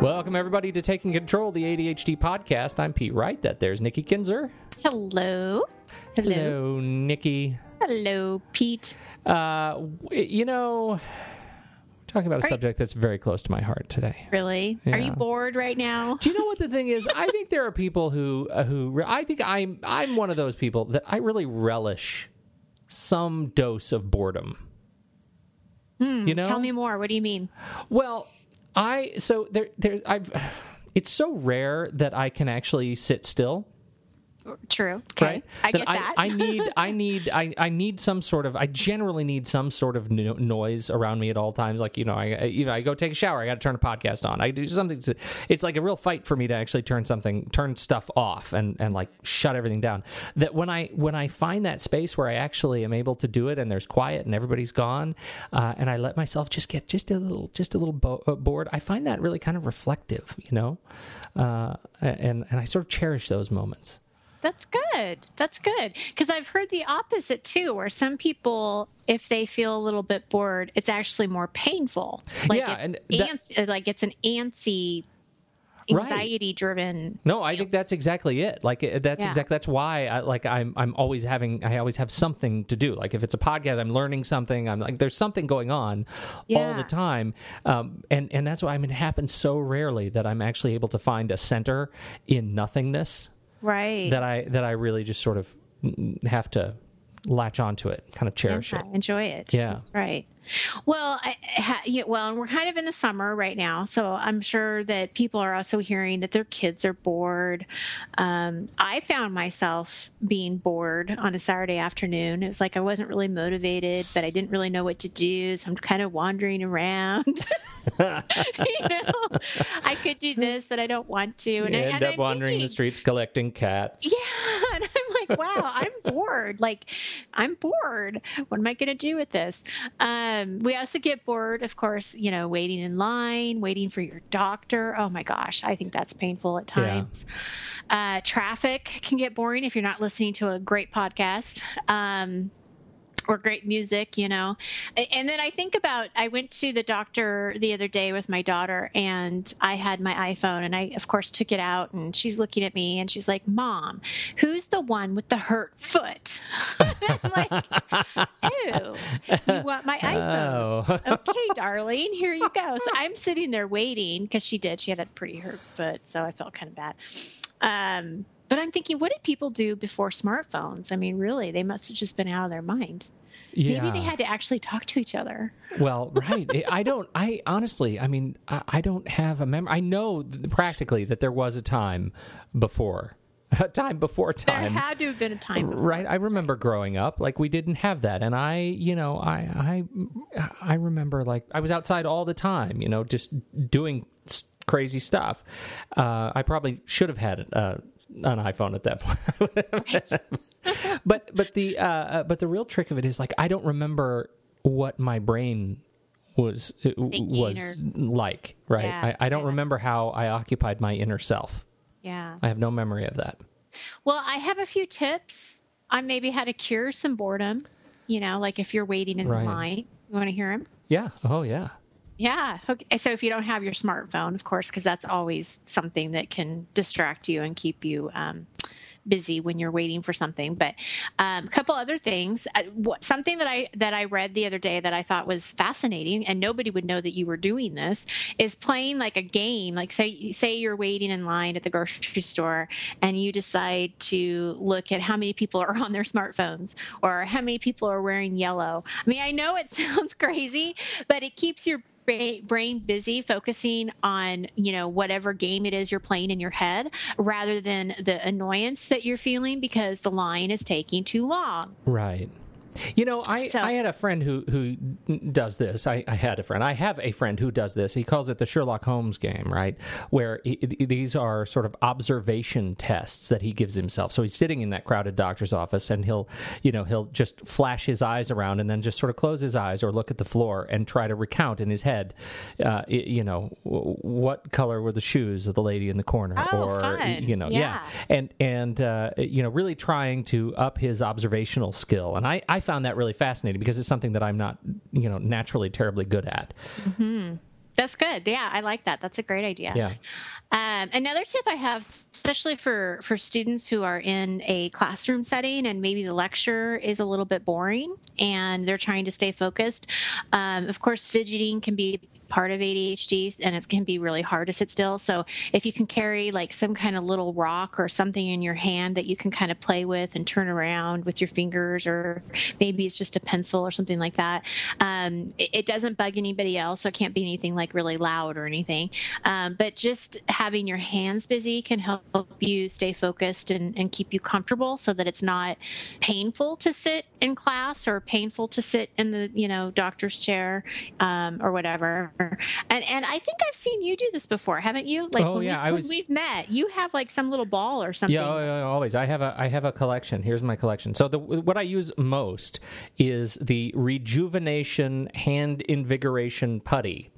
Welcome, everybody, to Taking Control, the ADHD podcast. I'm Pete Wright. That there's Nikki Kinzer. Hello. Hello. Hello, Nikki. Hello, Pete. Uh, you know, talking about a Are subject that's very close to my heart today. Really? Are you bored right now? Do you know what the thing is? I think there are people who uh, who re- I think I'm I'm one of those people that I really relish some dose of boredom. you know, Tell me more. What do you mean? Well, I so there there I've it's so rare that I can actually sit still. True. Okay. Right, I get that. I, need, I need, I, I need some sort of. I generally need some sort of no- noise around me at all times. Like you know, I, I you know, I go take a shower. I got to turn a podcast on. I do something. To, it's like a real fight for me to actually turn something, turn stuff off, and and like shut everything down. That when I when I find that space where I actually am able to do it, and there's quiet, and everybody's gone, uh, and I let myself just get just a little, just a little bo- uh, bored. I find that really kind of reflective, you know, uh, and and I sort of cherish those moments. That's good. That's good. Because I've heard the opposite too, where some people, if they feel a little bit bored, it's actually more painful. Like Yeah, it's that- antsy, like it's an antsy, Right. anxiety driven. No, I think that's exactly it. Like uh, that's Yeah. exactly that's why I like I'm I'm always having I always have something to do. Like if it's a podcast, I'm learning something. I'm like there's something going on all the time, um, and and that's why I mean it happens so rarely that I'm actually able to find a center in nothingness Right. that I that I really just sort of have to latch onto it, kind of cherish Yeah, it. Enjoy it. Yeah. That's right. Well, I, ha, yeah, well, we're kind of in the summer right now, so I'm sure that people are also hearing that their kids are bored. Um, I found myself being bored on a Saturday afternoon. It was like I wasn't really motivated, but I didn't really know what to do, so I'm kind of wandering around. you know, I could do this, but I don't want to. You And, I, end up wandering thinking, the streets collecting cats. yeah. And I'm like, wow, I'm bored. Like, I'm bored. What am I going to do with this? Um, we also get bored, of course, you know, waiting in line, waiting for your doctor. Oh my gosh, I think that's painful at Yeah. times. Uh, traffic can get boring if you're not listening to a great podcast. Um, or great music, you know. And then I think about I went to the doctor the other day with my daughter and I had my iPhone and I of course took it out and she's looking at me and she's like, "Mom, who's the one with the hurt foot?" I'm like, "Ew. You want my iPhone?" Oh. okay, darling, here you go. So I'm sitting there waiting because she did. She had a pretty hurt foot, so I felt kind of bad. Um, but I'm thinking, what did people do before smartphones? I mean, really, they must have just been out of their mind. Yeah. Maybe they had to actually talk to each other. Well, right. I don't. I honestly. I mean, I, I don't have a memory. I know th- practically that there was a time before, a time before time. There had to have been a time. before. Right. I remember growing up, like we didn't have that, and I, you know, I, I, I remember like I was outside all the time, you know, just doing crazy stuff. Uh, I probably should have had uh, an iPhone at that point. but but the uh, uh, but the real trick of it is like I don't remember what my brain was uh, was or- like. Right. Yeah, I, I don't yeah. remember how I occupied my inner self. Yeah. I have no memory of that. Well, I have a few tips on maybe how to cure some boredom. You know, like if you're waiting in Right. line, you want to hear them? Yeah. Oh yeah. Yeah. Okay. So if you don't have your smartphone, of course, because that's always something that can distract you and keep you um, busy when you're waiting for something. But um, a couple other things. Uh, something that I that I read the other day that I thought was fascinating, and nobody would know that you were doing this, is playing like a game. Like say say you're waiting in line at the grocery store, and you decide to look at how many people are on their smartphones or how many people are wearing yellow. I mean, I know it sounds crazy, but it keeps your bra- brain busy focusing on you know whatever game it is you're playing in your head rather than the annoyance that you're feeling because the line is taking too long Right. You know, I, So- I had a friend who who does this. I, I had a friend. I have a friend who does this. He calls it the Sherlock Holmes game, right? Where he, these are sort of observation tests that he gives himself. So he's sitting in that crowded doctor's office, and he'll, you know, he'll just flash his eyes around, and then just sort of close his eyes or look at the floor and try to recount in his head, uh, you know, what color were the shoes of the lady in the corner, Oh, or fun. you know, Yeah. and and uh, you know really trying to up his observational skill and I, I found that really fascinating because it's something that i'm not you know naturally terribly good at That's good. Yeah, I like that. That's a great idea. Yeah. Um, another tip I have, especially for for students who are in a classroom setting and maybe the lecture is a little bit boring and they're trying to stay focused. Um, of course, fidgeting can be part of ADHD and it can be really hard to sit still. So if you can carry like some kind of little rock or something in your hand that you can kind of play with and turn around with your fingers, or maybe it's just a pencil or something like that. Um, it, it, doesn't bug anybody else, so it can't be anything like really loud or anything. Um, but just having your hands busy can help you stay focused and, and keep you comfortable so that it's not painful to sit in class or painful to sit in the you know doctor's chair um, or whatever and and I think I've seen you do this before, haven't you? Like oh when yeah, I was. When we've met. You have like some little ball or something. Yeah, oh, always. I have a I have a collection. Here's my collection. So the what I use most is the rejuvenation hand invigoration putty,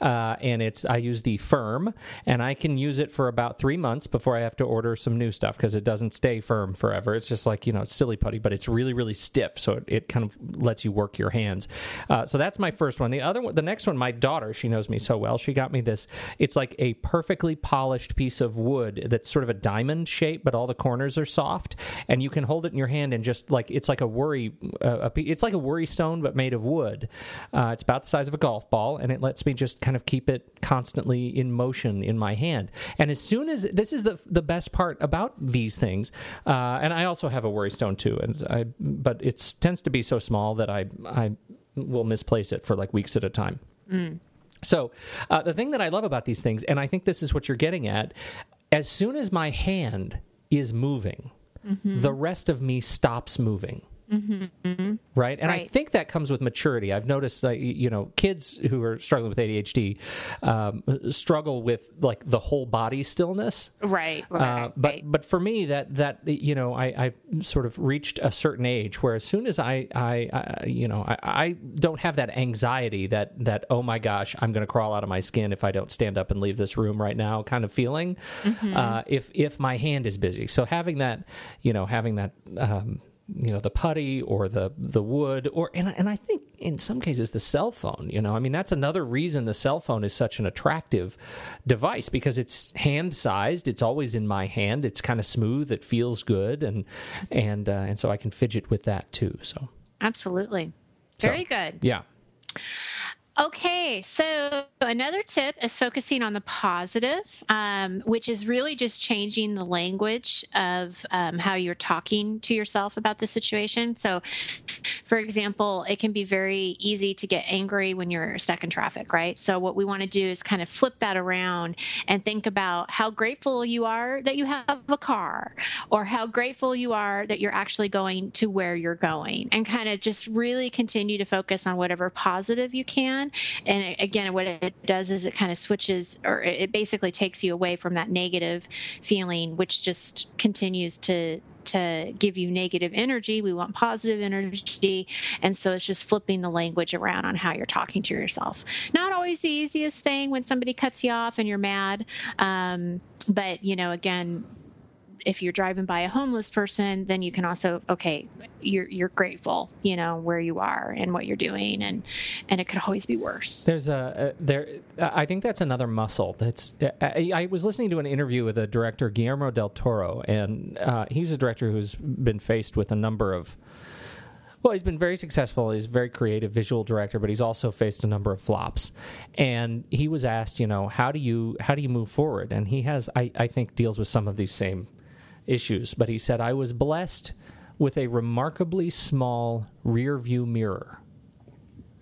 uh, and it's I use the firm, and I can use it for about three months before I have to order some new stuff because it doesn't stay firm forever. It's just like you know, it's silly putty, but it's really really stiff, so it, it kind of lets you work your hands. Uh, so that's my first one. The other one, the next one, my daughter she knows me so well. She got me this. It's like a perfectly polished piece of wood that's sort of a diamond shape, but all the corners are soft, and you can hold it in your hand and just like it's like a worry. Uh, a, it's like a worry stone, but made of wood. Uh, it's about the size of a golf ball, and it lets me just kind of keep it constantly in motion in my hand. And as soon as this is the the best part about these things, uh, and I also have a worry stone too, and I but it tends to be so small that I I will misplace it for like weeks at a time. Mm. So, uh, the thing that I love about these things, and I think this is what you're getting at, as soon as my hand is moving, mm-hmm. the rest of me stops moving. Mm-hmm. Right. And right. I think that comes with maturity. I've noticed that, you know, kids who are struggling with ADHD um, struggle with like the whole body stillness. Right. right uh, but, right. but for me, that, that, you know, I, I've sort of reached a certain age where as soon as I, I, I you know, I, I don't have that anxiety that, that, oh my gosh, I'm going to crawl out of my skin if I don't stand up and leave this room right now kind of feeling. Mm-hmm. Uh, if, if my hand is busy. So having that, you know, having that, um, you know the putty or the the wood or and and I think in some cases the cell phone you know I mean that's another reason the cell phone is such an attractive device because it's hand sized it's always in my hand it's kind of smooth it feels good and and uh, and so I can fidget with that too so. Absolutely. Very so, good. yeah Okay, so another tip is focusing on the positive, um, which is really just changing the language of um, how you're talking to yourself about the situation. So, for example, it can be very easy to get angry when you're stuck in traffic, right? So, what we want to do is kind of flip that around and think about how grateful you are that you have a car, or how grateful you are that you're actually going to where you're going, and kind of just really continue to focus on whatever positive you can and again, what it does is it kind of switches, or it basically takes you away from that negative feeling, which just continues to to give you negative energy. We want positive energy. And so it's just flipping the language around on how you're talking to yourself. Not always the easiest thing when somebody cuts you off and you're mad. Um, but, you know, again, if you're driving by a homeless person, then you can also okay, you're you're grateful, you know, where you are and what you're doing, and and it could always be worse. There's a, a there. I think that's another muscle. That's I, I, was listening to an interview with a director, Guillermo del Toro, and uh, he's a director who's been faced with a number of. Well, he's been very successful. He's a very creative visual director, but he's also faced a number of flops. And he was asked, you know, how do you how do you move forward? And he has, I, I think, deals with some of these same issues, but he said, I was blessed with a remarkably small rear view mirror.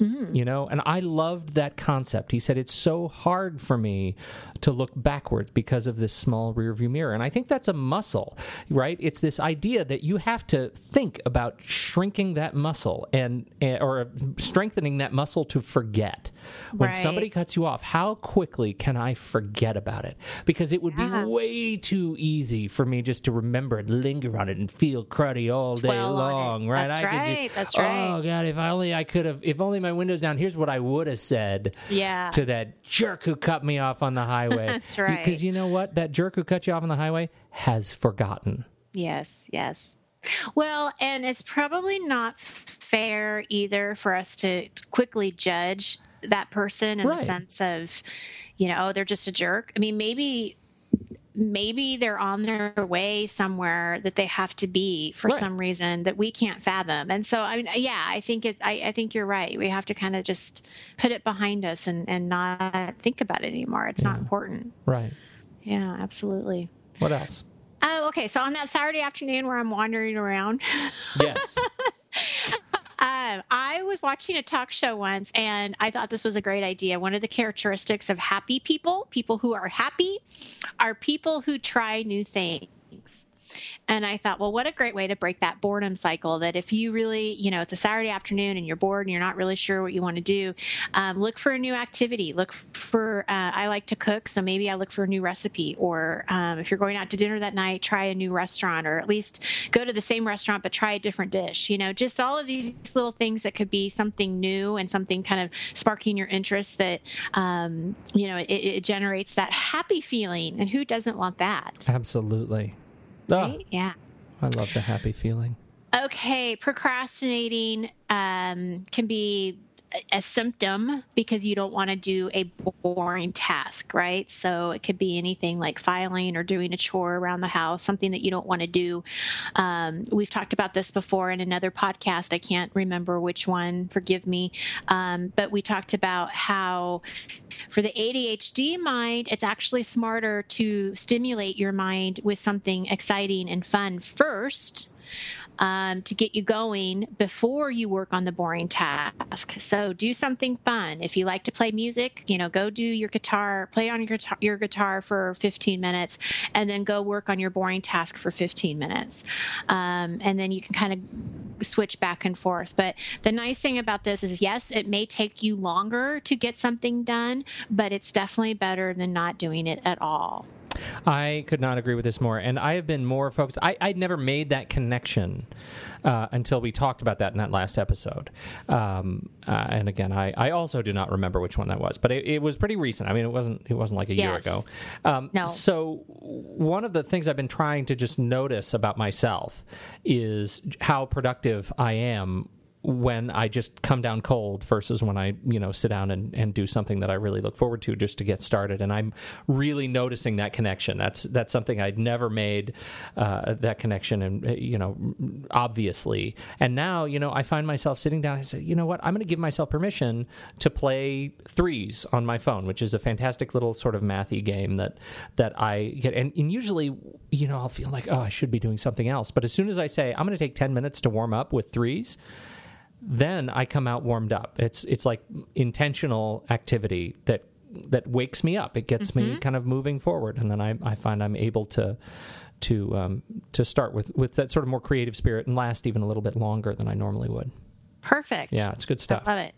Mm-hmm. You know, and I loved that concept. He said it's so hard for me to look backwards because of this small rear view mirror. And I think that's a muscle, right? It's this idea that you have to think about shrinking that muscle and eh, or strengthening that muscle to forget. When right. somebody cuts you off, how quickly can I forget about it? Because it would yeah. be way too easy for me just to remember it, linger on it, and feel cruddy all day long, right? That's I right. Just, that's right. Oh God, if only I could have. If only my windows down. Here's what I would have said. Yeah. To that jerk who cut me off on the highway. that's right. Because you know what? That jerk who cut you off on the highway has forgotten. Yes. Yes. Well, and it's probably not fair either for us to quickly judge that person in Right. the sense of, you know, oh, they're just a jerk. I mean, maybe maybe they're on their way somewhere that they have to be for Right. some reason that we can't fathom. And so I mean yeah, I think it I, I think you're right. We have to kind of just put it behind us and, and not think about it anymore. It's not important. Right. Yeah, absolutely. What else? Oh, okay. So on that Saturday afternoon where I'm wandering around, Yes. um, I was watching a talk show once and I thought this was a great idea. One of the characteristics of happy people, people who are happy, are people who try new things. And I thought, well, what a great way to break that boredom cycle. That if you really, you know, it's a Saturday afternoon and you're bored and you're not really sure what you want to do, um, look for a new activity. Look for, uh, I like to cook, so maybe I look for a new recipe. Or um, if you're going out to dinner that night, try a new restaurant, or at least go to the same restaurant but try a different dish. You know, just all of these little things that could be something new and something kind of sparking your interest that, um, you know, it, it generates that happy feeling. And who doesn't want that? Absolutely. Oh, Right? Yeah. I love the happy feeling. Okay, procrastinating um, can be a, symptom because you don't want to do a boring task, right? So it could be anything like filing or doing a chore around the house, something that you don't want to do. Um, we've talked about this before in another podcast. I can't remember which one, forgive me. Um, but we talked about how for the ADHD mind, it's actually smarter to stimulate your mind with something exciting and fun first um, to get you going before you work on the boring task. So do something fun. If you like to play music, you know, go do your guitar, play on your guitar, your guitar for 15 minutes, and then go work on your boring task for 15 minutes. Um, and then you can kind of switch back and forth. But the nice thing about this is, yes, it may take you longer to get something done, but it's definitely better than not doing it at all. I could not agree with this more. And I have been more focused. I, I'd never made that connection uh, until we talked about that in that last episode. Um, uh, and again, I, I also do not remember which one that was, but it, it was pretty recent. I mean, it wasn't it wasn't like a year ago. Um, No. So one of the things I've been trying to just notice about myself is how productive I am when I just come down cold versus when I, you know, sit down and, and do something that I really look forward to just to get started. And I'm really noticing that connection. That's that's something I'd never made uh, that connection, and uh, you know, obviously. And now, you know, I find myself sitting down. I say, you know what? I'm going to give myself permission to play threes on my phone, which is a fantastic little sort of mathy game that that I get. And, and usually, you know, I'll feel like, oh, I should be doing something else. But as soon as I say I'm going to take ten minutes to warm up with threes then I come out warmed up. It's it's like intentional activity that that wakes me up. It gets me kind of moving forward, and then I, I find I'm able to to um, to start with with that sort of more creative spirit and last even a little bit longer than I normally would. Perfect. Yeah, it's good stuff. Love it.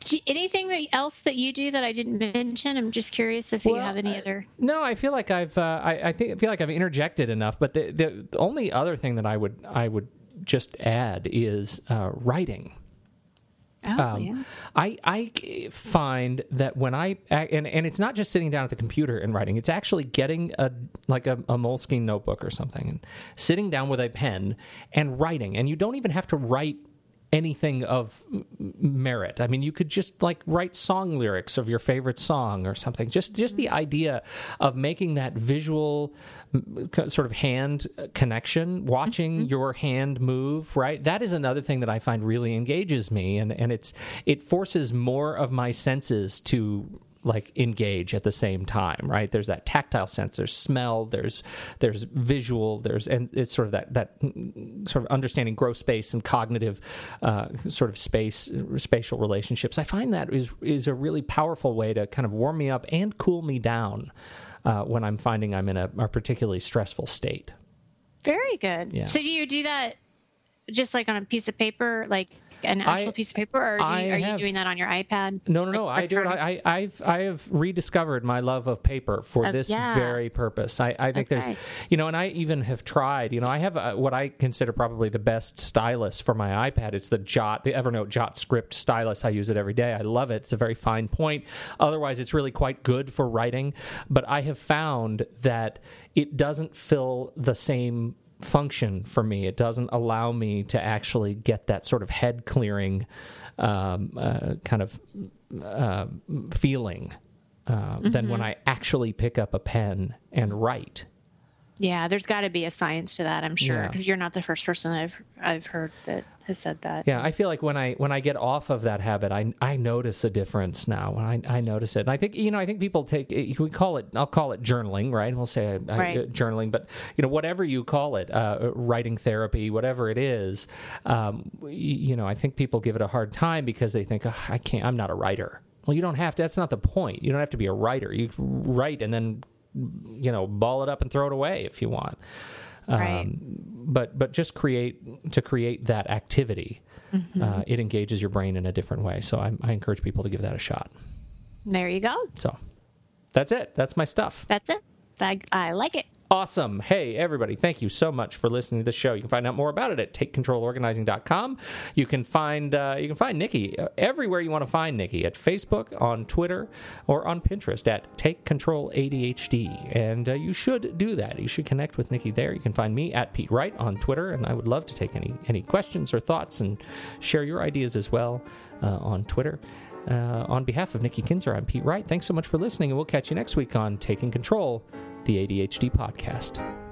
Do- Anything else that you do that I didn't mention? I'm just curious if you have any I- other. No, I feel like I've uh, I, I think I feel like I've interjected enough. But the, the only other thing that I would I would just add is uh, writing. Oh, Um, yeah. I I find that when I and and it's not just sitting down at the computer and writing. It's actually getting a like a, a Moleskine notebook or something and sitting down with a pen and writing. And you don't even have to write anything of merit. I mean, you could just like write song lyrics of your favorite song or something. Just just the idea of making that visual sort of hand uh, connection, watching your hand move, right? That is another thing that I find really engages me and and it's it forces more of my senses to like engage at the same time right? There's that tactile sense. There's smell. There's there's visual. There's and it's sort of that that sort of understanding gross space and cognitive uh, sort of space spatial relationships. I find that is is a really powerful way to kind of warm me up and cool me down uh, when i'm finding i'm in a, a particularly stressful state. Very good. Yeah. So do you do that just like on a piece of paper, like an actual piece of paper, or do I you, are you doing that on your iPad? No, no, no. I do it. I, I, I've, I have rediscovered my love of paper for Of- this yeah. very purpose. I, I think Okay. there's, you know, and I even have tried. You know, I have a, what I consider probably the best stylus for my iPad. It's the Jot, the Evernote Jot Script stylus. I use it every day. I love it. It's a very fine point. Otherwise, it's really quite good for writing. But I have found that it doesn't fill the same function for me. It doesn't allow me to actually get that sort of head clearing um, uh, kind of uh, feeling uh, mm-hmm. than when I actually pick up a pen and write. Yeah, there's got to be a science to that, I'm sure, because yeah. you're not the first person I've I've heard that has said that. Yeah, I feel like when I when I get off of that habit, I I notice a difference now. When I I notice it, and I think you know I think people take we call it I'll call it journaling, right? We'll say uh, right. uh, journaling, but you know whatever you call it, uh, writing therapy, whatever it is, um, you know I think people give it a hard time because they think oh, I can't, I'm not a writer. Well, you don't have to. That's not the point. You don't have to be a writer. You write and then you know, ball it up and throw it away if you want. Right. Um, but but just create to create that activity. Mm-hmm. Uh, it engages your brain in a different way. So I, I encourage people to give that a shot. There you go. So that's it. That's my stuff. That's it. I, I like it. Awesome. Hey, everybody, thank you so much for listening to the show. You can find out more about it at takecontrolorganizing.com. You can find uh, you can find Nikki uh, everywhere you want to find Nikki at Facebook, on Twitter, or on Pinterest at Take Control ADHD. And uh, you should do that. You should connect with Nikki there. You can find me at Pete Wright on Twitter, and I would love to take any any questions or thoughts and share your ideas as well uh, on Twitter. Uh, on behalf of Nikki Kinzer, I'm Pete Wright. Thanks so much for listening, and we'll catch you next week on Taking Control the ADHD Podcast.